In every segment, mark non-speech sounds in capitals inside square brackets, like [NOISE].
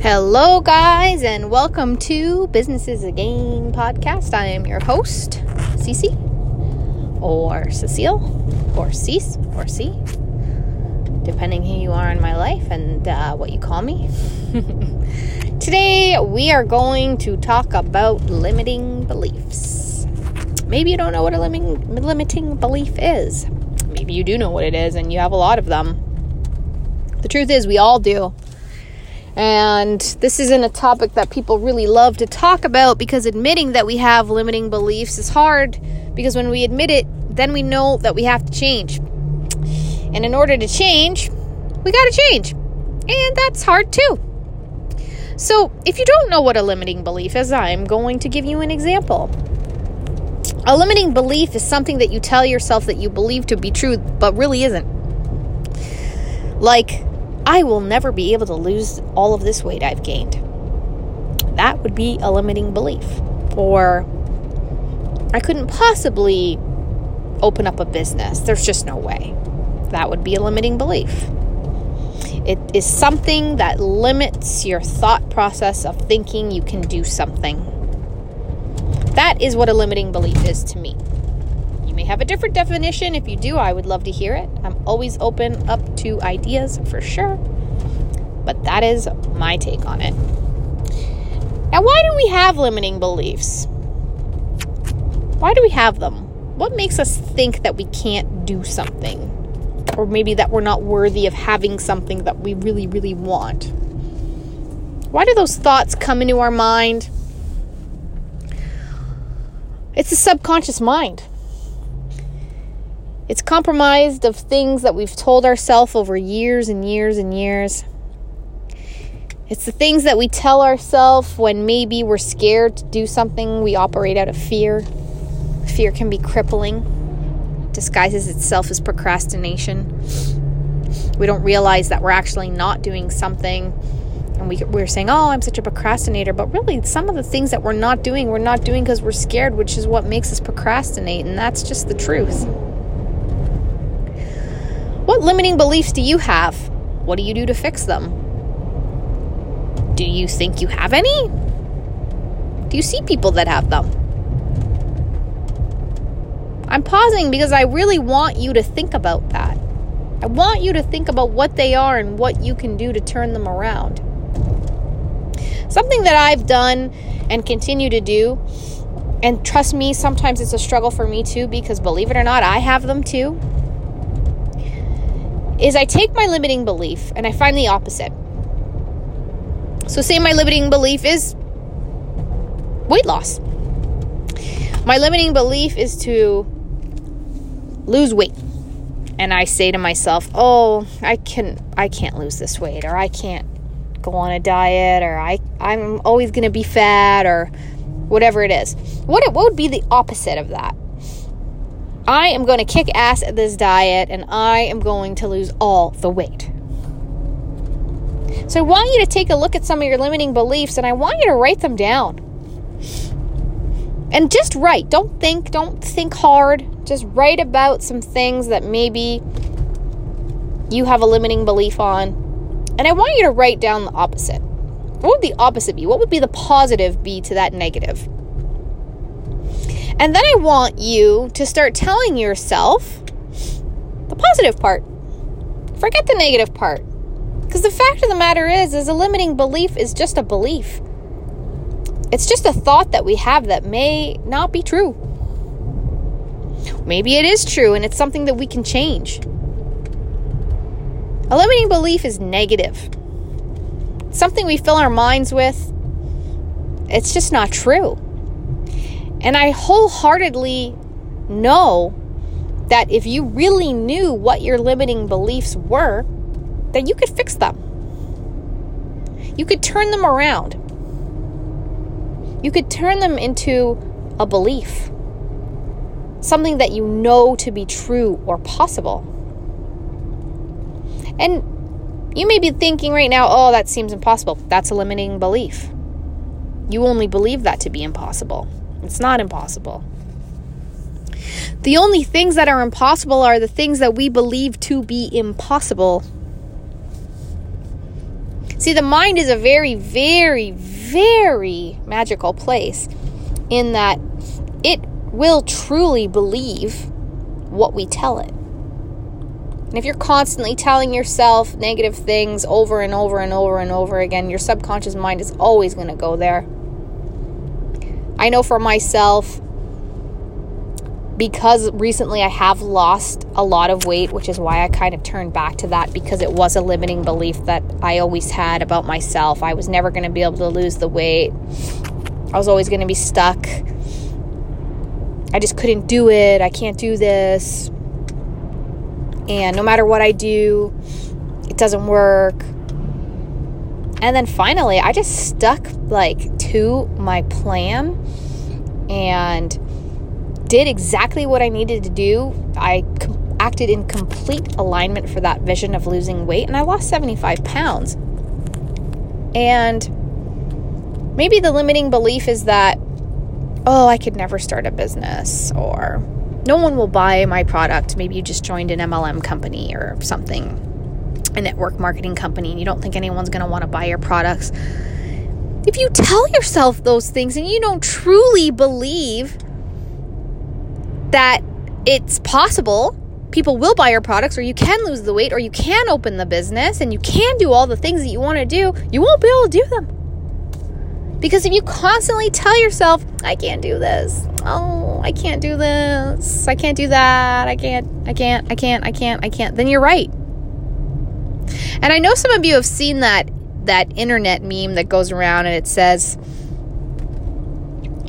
Hello, guys, and welcome to Businesses Again podcast. I am your host, Cece, or Cecile, or Cease, or C, depending who you are in my life and uh, what you call me. [LAUGHS] Today, we are going to talk about limiting beliefs. Maybe you don't know what a limiting, limiting belief is. Maybe you do know what it is, and you have a lot of them. The truth is, we all do. And this isn't a topic that people really love to talk about because admitting that we have limiting beliefs is hard because when we admit it, then we know that we have to change. And in order to change, we got to change. And that's hard too. So, if you don't know what a limiting belief is, I'm going to give you an example. A limiting belief is something that you tell yourself that you believe to be true, but really isn't. Like, I will never be able to lose all of this weight I've gained. That would be a limiting belief. Or I couldn't possibly open up a business. There's just no way. That would be a limiting belief. It is something that limits your thought process of thinking you can do something. That is what a limiting belief is to me may have a different definition. If you do, I would love to hear it. I'm always open up to ideas for sure. But that is my take on it. Now, why do we have limiting beliefs? Why do we have them? What makes us think that we can't do something? Or maybe that we're not worthy of having something that we really, really want? Why do those thoughts come into our mind? It's the subconscious mind. It's compromised of things that we've told ourselves over years and years and years. It's the things that we tell ourselves when maybe we're scared to do something, we operate out of fear. Fear can be crippling, disguises itself as procrastination. We don't realize that we're actually not doing something and we, we're saying, oh, I'm such a procrastinator. But really, some of the things that we're not doing, we're not doing because we're scared, which is what makes us procrastinate. And that's just the truth. What limiting beliefs do you have? What do you do to fix them? Do you think you have any? Do you see people that have them? I'm pausing because I really want you to think about that. I want you to think about what they are and what you can do to turn them around. Something that I've done and continue to do, and trust me, sometimes it's a struggle for me too, because believe it or not, I have them too is I take my limiting belief and I find the opposite. So, say my limiting belief is weight loss. My limiting belief is to lose weight. And I say to myself, "Oh, I can I can't lose this weight or I can't go on a diet or I I'm always going to be fat or whatever it is." What what would be the opposite of that? I am going to kick ass at this diet and I am going to lose all the weight. So I want you to take a look at some of your limiting beliefs and I want you to write them down. And just write. Don't think, don't think hard. Just write about some things that maybe you have a limiting belief on. And I want you to write down the opposite. What would the opposite be? What would be the positive be to that negative? And then I want you to start telling yourself the positive part. Forget the negative part. Because the fact of the matter is, is a limiting belief is just a belief. It's just a thought that we have that may not be true. Maybe it is true and it's something that we can change. A limiting belief is negative. something we fill our minds with. It's just not true. And I wholeheartedly know that if you really knew what your limiting beliefs were, that you could fix them. You could turn them around. You could turn them into a belief, something that you know to be true or possible. And you may be thinking right now, oh, that seems impossible. That's a limiting belief. You only believe that to be impossible. It's not impossible. The only things that are impossible are the things that we believe to be impossible. See, the mind is a very, very, very magical place in that it will truly believe what we tell it. And if you're constantly telling yourself negative things over and over and over and over again, your subconscious mind is always going to go there. I know for myself, because recently I have lost a lot of weight, which is why I kind of turned back to that because it was a limiting belief that I always had about myself. I was never going to be able to lose the weight, I was always going to be stuck. I just couldn't do it. I can't do this. And no matter what I do, it doesn't work. And then finally, I just stuck like to my plan and did exactly what I needed to do. I acted in complete alignment for that vision of losing weight, and I lost 75 pounds. And maybe the limiting belief is that, oh, I could never start a business, or no one will buy my product. Maybe you just joined an MLM company or something, a network marketing company, and you don't think anyone's going to want to buy your products. If you tell yourself those things and you don't truly believe that it's possible people will buy your products or you can lose the weight or you can open the business and you can do all the things that you want to do, you won't be able to do them. Because if you constantly tell yourself, I can't do this. Oh, I can't do this. I can't do that. I can't, I can't, I can't, I can't, I can't. Then you're right. And I know some of you have seen that that internet meme that goes around and it says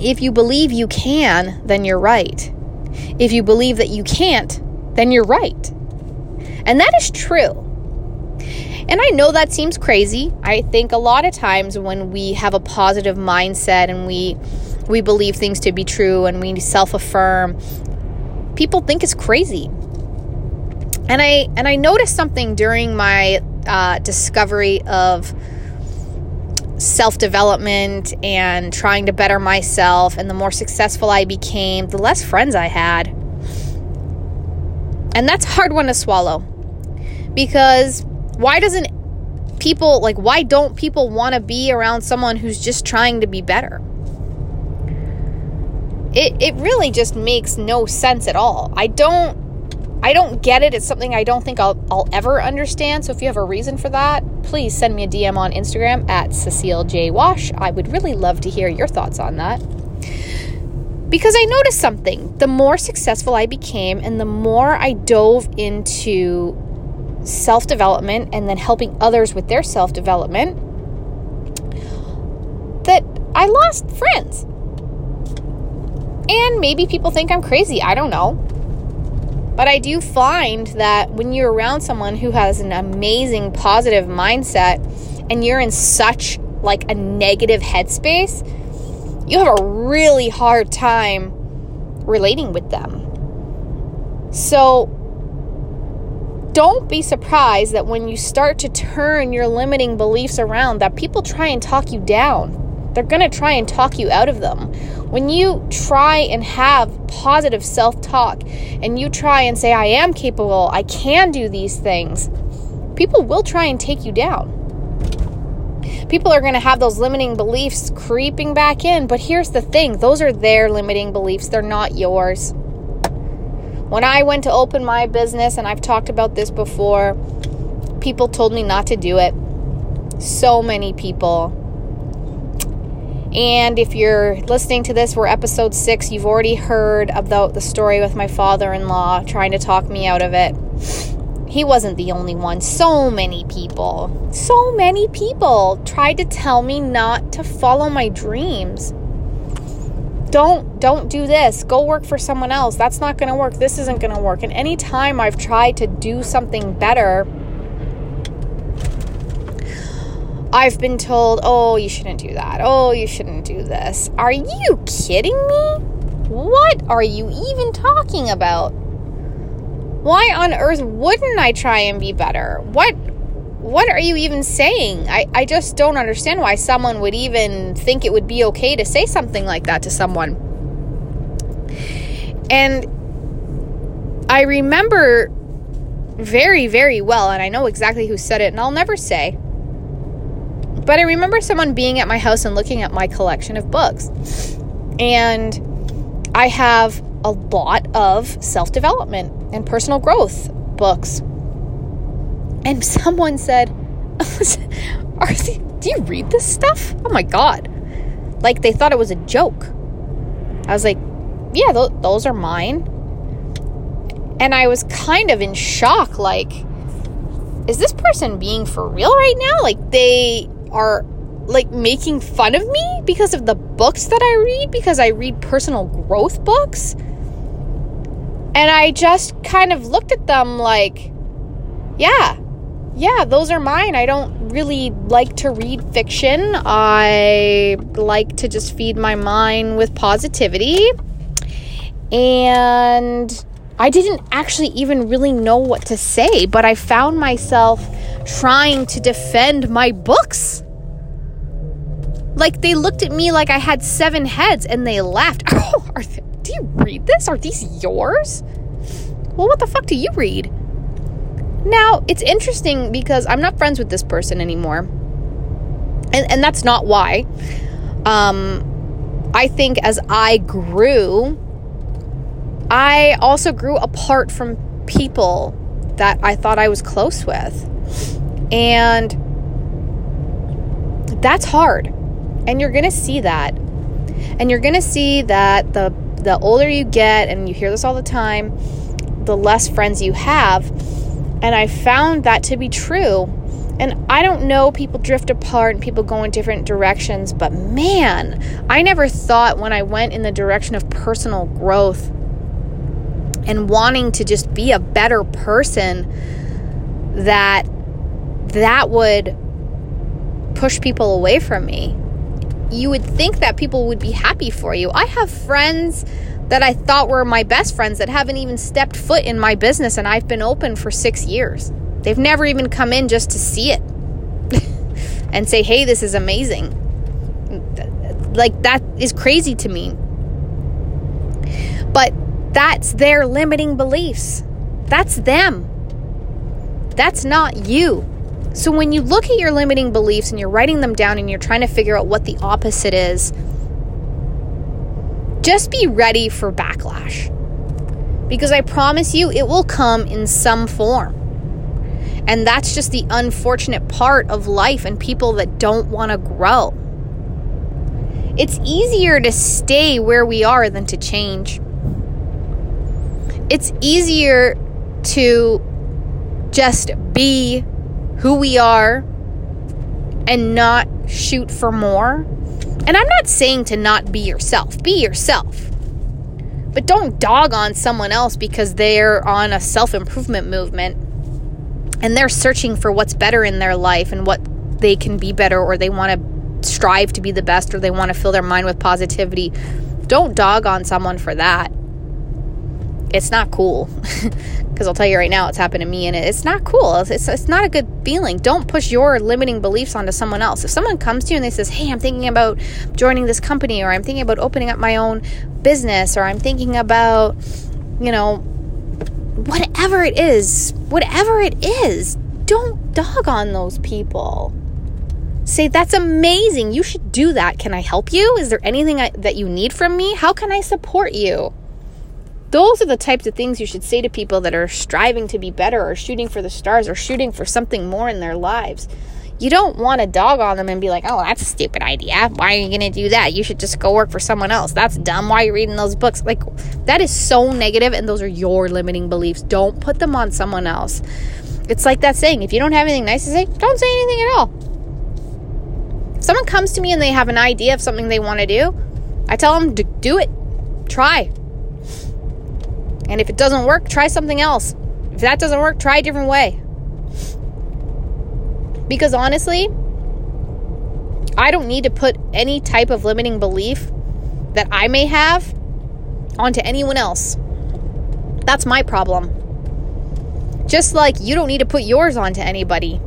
if you believe you can, then you're right. If you believe that you can't, then you're right. And that is true. And I know that seems crazy. I think a lot of times when we have a positive mindset and we we believe things to be true and we self-affirm, people think it's crazy. And I and I noticed something during my uh, discovery of self development and trying to better myself. And the more successful I became, the less friends I had. And that's hard one to swallow because why doesn't people like why don't people want to be around someone who's just trying to be better? It it really just makes no sense at all. I don't I don't get it. It's something I don't think I'll, I'll ever understand. So if you have a reason for that, please send me a DM on Instagram at Cecile J. Wash. I would really love to hear your thoughts on that. Because I noticed something. The more successful I became and the more I dove into self development and then helping others with their self development, that I lost friends. And maybe people think I'm crazy. I don't know. But I do find that when you're around someone who has an amazing positive mindset and you're in such like a negative headspace, you have a really hard time relating with them. So don't be surprised that when you start to turn your limiting beliefs around that people try and talk you down. They're going to try and talk you out of them. When you try and have positive self talk and you try and say, I am capable, I can do these things, people will try and take you down. People are going to have those limiting beliefs creeping back in, but here's the thing those are their limiting beliefs, they're not yours. When I went to open my business, and I've talked about this before, people told me not to do it. So many people and if you're listening to this, we're episode six. You've already heard about the story with my father in law trying to talk me out of it. He wasn't the only one. So many people, so many people tried to tell me not to follow my dreams. Don't don't do this. Go work for someone else. That's not going to work. This isn't going to work. And anytime I've tried to do something better, I've been told, oh, you shouldn't do that. Oh, you shouldn't do this. Are you kidding me? What are you even talking about? Why on earth wouldn't I try and be better? What what are you even saying? I, I just don't understand why someone would even think it would be okay to say something like that to someone. And I remember very, very well, and I know exactly who said it, and I'll never say But I remember someone being at my house and looking at my collection of books. And I have a lot of self development and personal growth books. And someone said, [LAUGHS] Are they, Do you read this stuff? Oh my God. Like they thought it was a joke. I was like, Yeah, th- those are mine. And I was kind of in shock like, is this person being for real right now? Like they are like making fun of me because of the books that I read because I read personal growth books. And I just kind of looked at them like, yeah, yeah, those are mine. I don't really like to read fiction. I like to just feed my mind with positivity. And I didn't actually even really know what to say, but I found myself trying to defend my books. Like they looked at me like I had seven heads and they laughed. [LAUGHS] Oh, are do you read this? Are these yours? Well, what the fuck do you read? Now, it's interesting because I'm not friends with this person anymore. And, and that's not why. Um, I think as I grew, I also grew apart from people that I thought I was close with. And that's hard. And you're going to see that. And you're going to see that the the older you get and you hear this all the time, the less friends you have. And I found that to be true. And I don't know, people drift apart and people go in different directions, but man, I never thought when I went in the direction of personal growth and wanting to just be a better person that that would push people away from me. You would think that people would be happy for you. I have friends that I thought were my best friends that haven't even stepped foot in my business, and I've been open for six years. They've never even come in just to see it [LAUGHS] and say, hey, this is amazing. Like, that is crazy to me. But that's their limiting beliefs. That's them. That's not you. So when you look at your limiting beliefs and you're writing them down and you're trying to figure out what the opposite is, just be ready for backlash. Because I promise you, it will come in some form. And that's just the unfortunate part of life and people that don't want to grow. It's easier to stay where we are than to change it's easier to just be who we are and not shoot for more. And I'm not saying to not be yourself, be yourself. But don't dog on someone else because they're on a self improvement movement and they're searching for what's better in their life and what they can be better or they want to strive to be the best or they want to fill their mind with positivity. Don't dog on someone for that it's not cool. [LAUGHS] Because I'll tell you right now it's happened to me and it's not cool. It's, it's, not a good feeling. Don't push your limiting beliefs onto someone else. If someone comes to you and they says hey I'm thinking about joining this company or I'm thinking about opening up my own business or I'm thinking about you know whatever it is whatever it is don't dog on those people. Say that's amazing. You should do that. Can I help you? Is there anything I, that you need from me? How can I support you those are the types of things you should say to people that are striving to be better or shooting for the stars or shooting for something more in their lives. You don't want to dog on them and be like, oh, that's a stupid idea. Why are you going to do that? You should just go work for someone else. That's dumb. Why are you reading those books? Like, that is so negative, and those are your limiting beliefs. Don't put them on someone else. It's like that saying if you don't have anything nice to say, don't say anything at all. If someone comes to me and they have an idea of something they want to do, I tell them to do it. Try. And if it doesn't work, try something else. If that doesn't work, try a different way. Because honestly, I don't need to put any type of limiting belief that I may have onto anyone else. That's my problem. Just like you don't need to put yours onto anybody.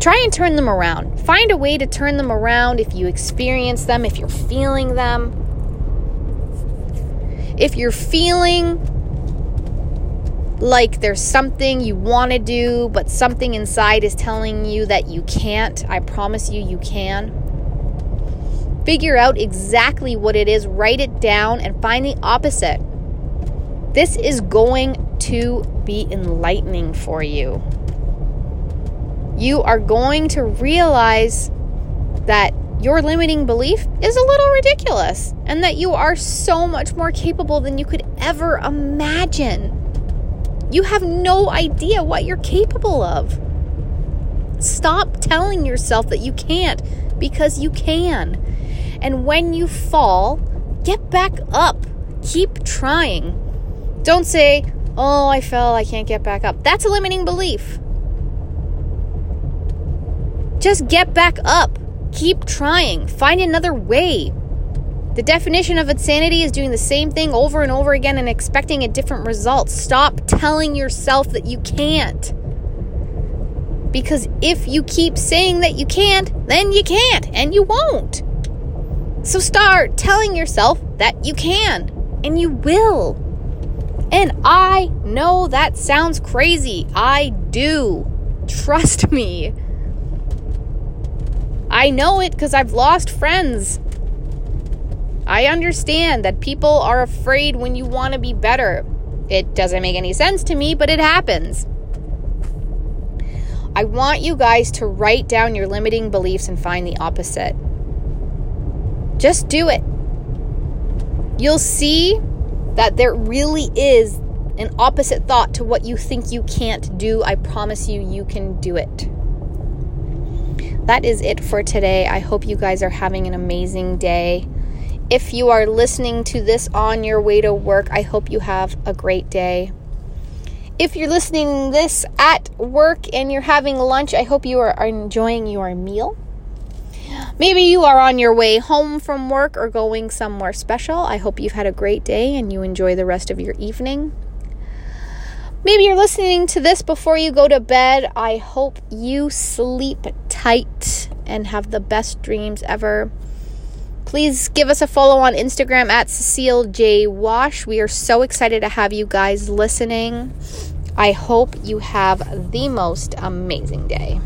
Try and turn them around. Find a way to turn them around if you experience them, if you're feeling them if you're feeling like there's something you want to do, but something inside is telling you that you can't, I promise you, you can. Figure out exactly what it is, write it down, and find the opposite. This is going to be enlightening for you. You are going to realize that your limiting belief is a little ridiculous and that you are so much more capable than you could ever imagine. You have no idea what you're capable of. Stop telling yourself that you can't because you can. And when you fall, get back up. Keep trying. Don't say, oh, I fell, I can't get back up. That's a limiting belief. Just get back up. Keep trying. Find another way. The definition of insanity is doing the same thing over and over again and expecting a different result. Stop telling yourself that you can't. Because if you keep saying that you can't, then you can't and you won't. So start telling yourself that you can and you will. And I know that sounds crazy. I do. Trust me. I know it because I've lost friends I understand that people are afraid when you want to be better. It doesn't make any sense to me, but it happens. I want you guys to write down your limiting beliefs and find the opposite. Just do it. You'll see that there really is an opposite thought to what you think you can't do. I promise you, you can do it. That is it for today. I hope you guys are having an amazing day. If you are listening to this on your way to work, I hope you have a great day. If you're listening this at work and you're having lunch, I hope you are enjoying your meal. Maybe you are on your way home from work or going somewhere special. I hope you've had a great day and you enjoy the rest of your evening. Maybe you're listening to this before you go to bed. I hope you sleep tight and have the best dreams ever. Please give us a follow on Instagram at Cecile J. Wash. We are so excited to have you guys listening. I hope you have the most amazing day.